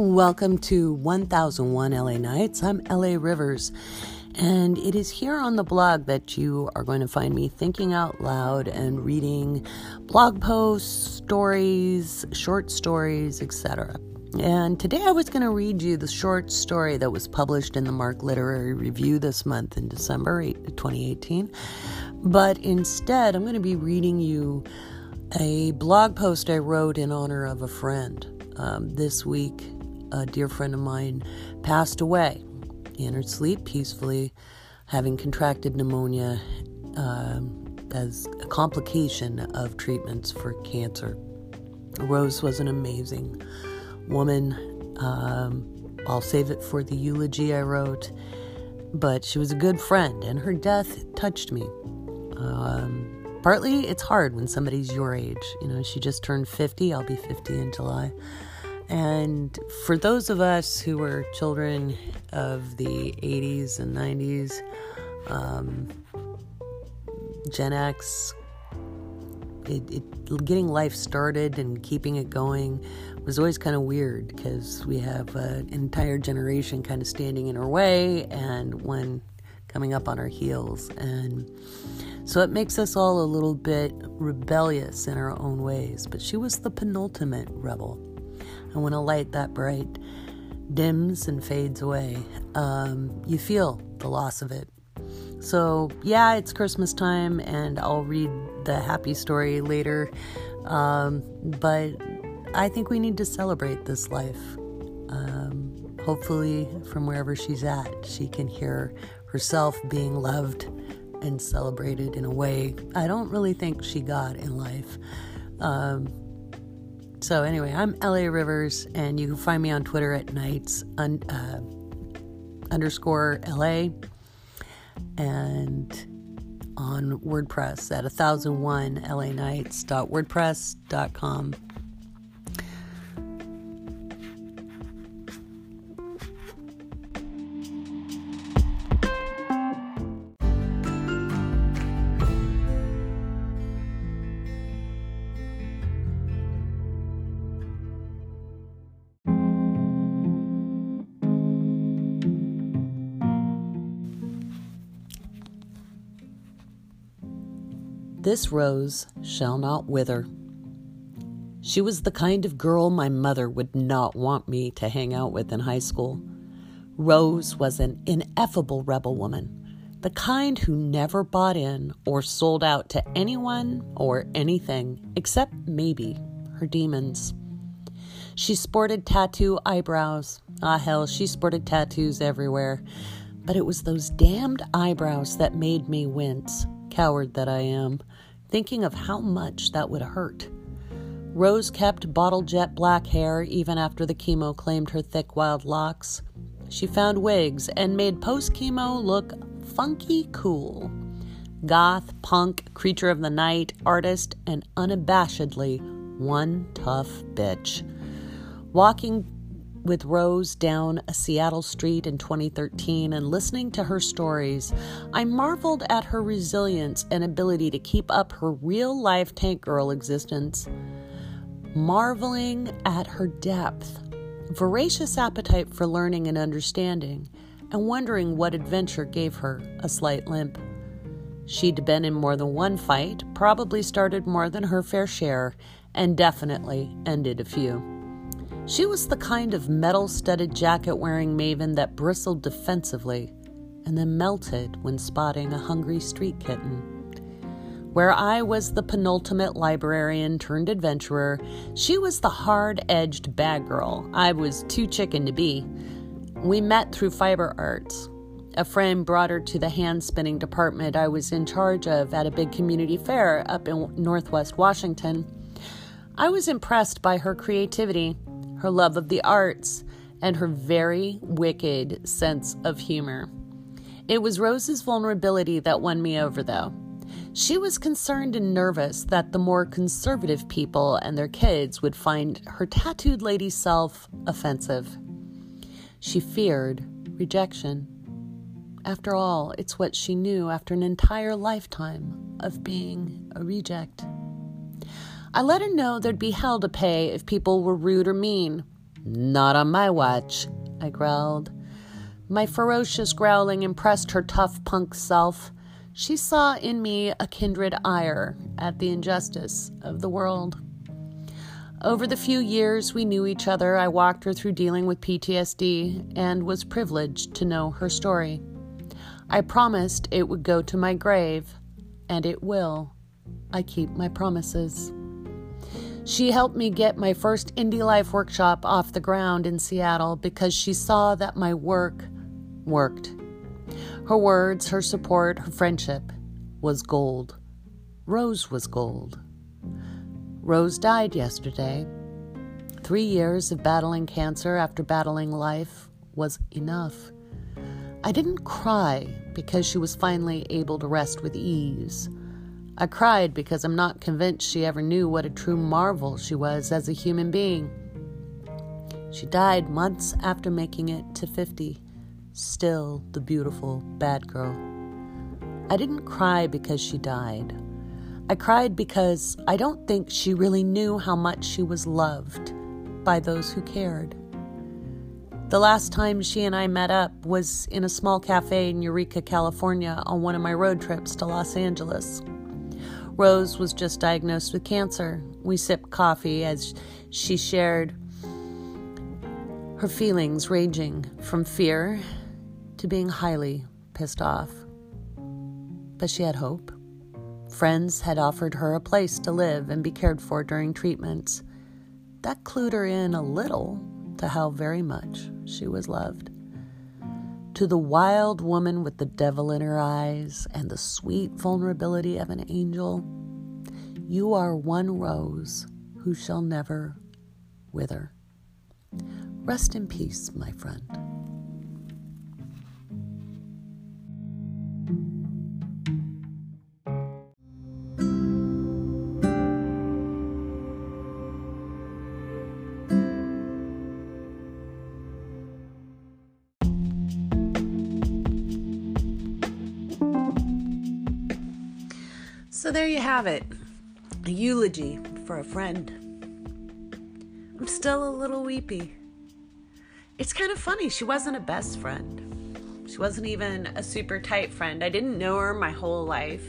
Welcome to 1001 LA Nights. I'm LA Rivers, and it is here on the blog that you are going to find me thinking out loud and reading blog posts, stories, short stories, etc. And today I was going to read you the short story that was published in the Mark Literary Review this month in December 2018. But instead, I'm going to be reading you a blog post I wrote in honor of a friend. Um, this week, a dear friend of mine passed away in her sleep peacefully, having contracted pneumonia um, as a complication of treatments for cancer. Rose was an amazing woman. Um, I'll save it for the eulogy I wrote, but she was a good friend, and her death touched me. Um, partly it's hard when somebody's your age. You know, she just turned 50. I'll be 50 in July. And for those of us who were children of the 80s and 90s, um, Gen X, it, it, getting life started and keeping it going was always kind of weird because we have an entire generation kind of standing in our way and one coming up on our heels. And so it makes us all a little bit rebellious in our own ways. But she was the penultimate rebel. And when a light that bright dims and fades away, um, you feel the loss of it. So, yeah, it's Christmas time, and I'll read the happy story later. Um, but I think we need to celebrate this life. Um, hopefully, from wherever she's at, she can hear herself being loved and celebrated in a way I don't really think she got in life. Um, so, anyway, I'm LA Rivers, and you can find me on Twitter at nights un, uh, underscore LA and on WordPress at 1001 LA Nights.wordpress.com. This rose shall not wither. She was the kind of girl my mother would not want me to hang out with in high school. Rose was an ineffable rebel woman, the kind who never bought in or sold out to anyone or anything except maybe her demons. She sported tattoo eyebrows. Ah, hell, she sported tattoos everywhere. But it was those damned eyebrows that made me wince coward that I am, thinking of how much that would hurt. Rose kept bottle jet black hair even after the chemo claimed her thick wild locks. She found wigs and made post chemo look funky cool. Goth, punk, creature of the night, artist, and unabashedly one tough bitch. Walking with Rose down a Seattle street in 2013 and listening to her stories, I marveled at her resilience and ability to keep up her real life tank girl existence, marveling at her depth, voracious appetite for learning and understanding, and wondering what adventure gave her a slight limp. She'd been in more than one fight, probably started more than her fair share, and definitely ended a few. She was the kind of metal studded jacket wearing maven that bristled defensively and then melted when spotting a hungry street kitten. Where I was the penultimate librarian turned adventurer, she was the hard edged bad girl I was too chicken to be. We met through fiber arts. A friend brought her to the hand spinning department I was in charge of at a big community fair up in Northwest Washington. I was impressed by her creativity her love of the arts, and her very wicked sense of humor. It was Rose's vulnerability that won me over, though. She was concerned and nervous that the more conservative people and their kids would find her tattooed lady self offensive. She feared rejection. After all, it's what she knew after an entire lifetime of being a reject. I let her know there'd be hell to pay if people were rude or mean. Not on my watch, I growled. My ferocious growling impressed her tough punk self. She saw in me a kindred ire at the injustice of the world. Over the few years we knew each other, I walked her through dealing with PTSD and was privileged to know her story. I promised it would go to my grave, and it will. I keep my promises. She helped me get my first Indie Life workshop off the ground in Seattle because she saw that my work worked. Her words, her support, her friendship was gold. Rose was gold. Rose died yesterday. Three years of battling cancer after battling life was enough. I didn't cry because she was finally able to rest with ease. I cried because I'm not convinced she ever knew what a true marvel she was as a human being. She died months after making it to 50, still the beautiful bad girl. I didn't cry because she died. I cried because I don't think she really knew how much she was loved by those who cared. The last time she and I met up was in a small cafe in Eureka, California, on one of my road trips to Los Angeles. Rose was just diagnosed with cancer. We sipped coffee as she shared her feelings, ranging from fear to being highly pissed off. But she had hope. Friends had offered her a place to live and be cared for during treatments. That clued her in a little to how very much she was loved. To the wild woman with the devil in her eyes and the sweet vulnerability of an angel, you are one rose who shall never wither. Rest in peace, my friend. So there you have it a eulogy for a friend. I'm still a little weepy. It's kind of funny, she wasn't a best friend. She wasn't even a super tight friend. I didn't know her my whole life.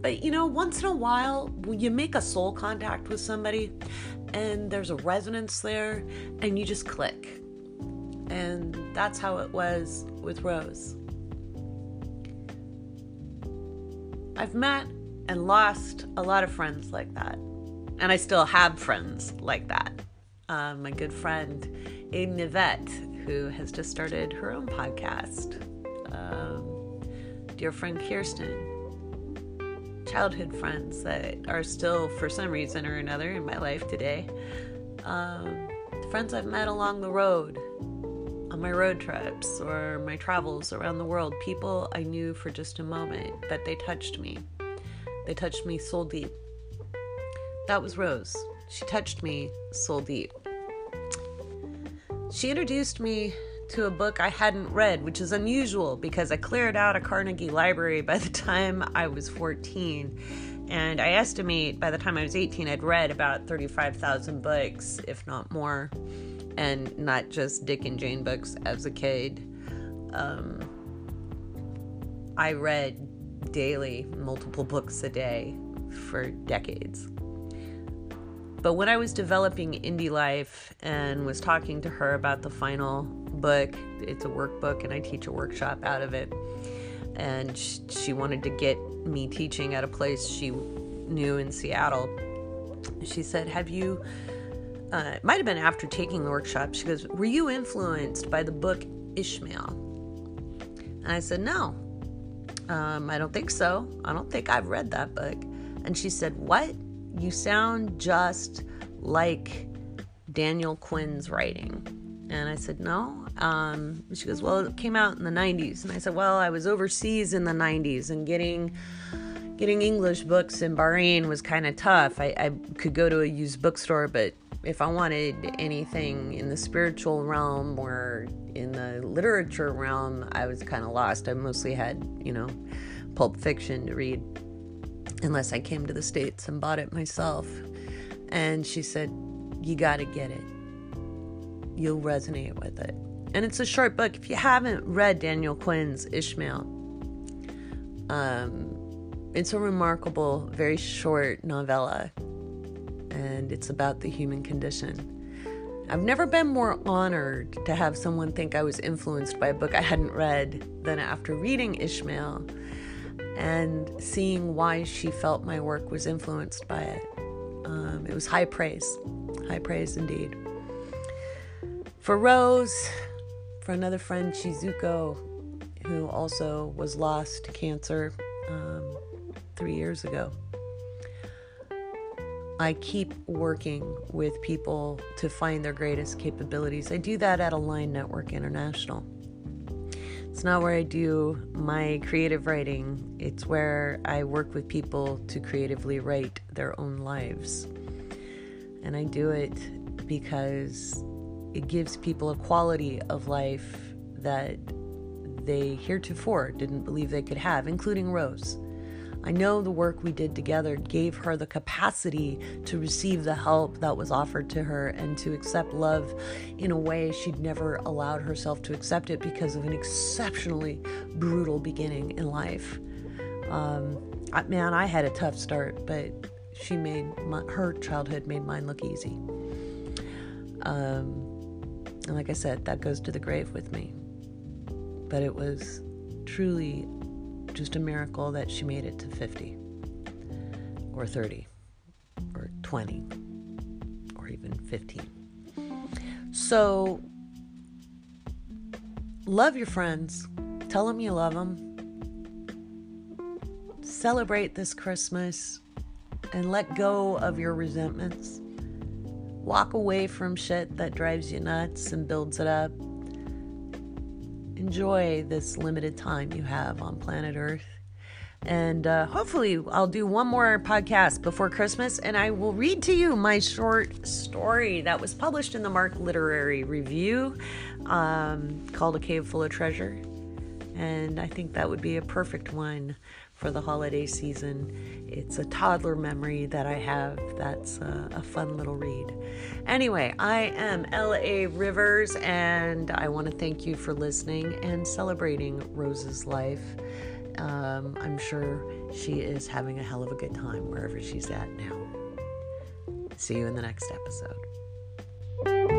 But you know, once in a while, you make a soul contact with somebody and there's a resonance there and you just click. And that's how it was with Rose. I've met and lost a lot of friends like that. And I still have friends like that. Um, my good friend Aiden Yvette, who has just started her own podcast. Um, dear friend Kirsten. Childhood friends that are still, for some reason or another, in my life today. Um, friends I've met along the road, on my road trips or my travels around the world. People I knew for just a moment, but they touched me. They touched me soul deep. That was Rose. She touched me soul deep. She introduced me to a book I hadn't read, which is unusual because I cleared out a Carnegie library by the time I was 14. And I estimate by the time I was 18, I'd read about 35,000 books, if not more, and not just Dick and Jane books as a kid. Um, I read daily, multiple books a day for decades. But when I was developing Indie Life and was talking to her about the final book, it's a workbook and I teach a workshop out of it. And she wanted to get me teaching at a place she knew in Seattle. She said, Have you, uh, it might have been after taking the workshop, she goes, Were you influenced by the book Ishmael? And I said, No, um, I don't think so. I don't think I've read that book. And she said, What? You sound just like Daniel Quinn's writing. And I said, No. Um, she goes, Well, it came out in the 90s. And I said, Well, I was overseas in the 90s and getting. Getting English books in Bahrain was kind of tough. I, I could go to a used bookstore, but if I wanted anything in the spiritual realm or in the literature realm, I was kind of lost. I mostly had, you know, pulp fiction to read, unless I came to the States and bought it myself. And she said, You got to get it. you'll resonate with it. And it's a short book. If you haven't read Daniel Quinn's Ishmael, um, it's a remarkable, very short novella, and it's about the human condition. I've never been more honored to have someone think I was influenced by a book I hadn't read than after reading Ishmael and seeing why she felt my work was influenced by it. Um, it was high praise, high praise indeed. For Rose, for another friend, Chizuko, who also was lost to cancer um, three years ago. I keep working with people to find their greatest capabilities. I do that at Align Network International. It's not where I do my creative writing, it's where I work with people to creatively write their own lives. And I do it because it gives people a quality of life that they heretofore didn't believe they could have, including Rose. I know the work we did together gave her the capacity to receive the help that was offered to her and to accept love in a way she'd never allowed herself to accept it because of an exceptionally brutal beginning in life. Um, man, I had a tough start, but she made my, her childhood made mine look easy. Um, and like I said, that goes to the grave with me. But it was truly just a miracle that she made it to 50 or 30 or 20 or even 15. So, love your friends. Tell them you love them. Celebrate this Christmas and let go of your resentments. Walk away from shit that drives you nuts and builds it up. Enjoy this limited time you have on planet Earth. And uh, hopefully, I'll do one more podcast before Christmas and I will read to you my short story that was published in the Mark Literary Review um, called A Cave Full of Treasure. And I think that would be a perfect one for the holiday season. It's a toddler memory that I have that's a, a fun little read. Anyway, I am L.A. Rivers, and I want to thank you for listening and celebrating Rose's life. Um, I'm sure she is having a hell of a good time wherever she's at now. See you in the next episode.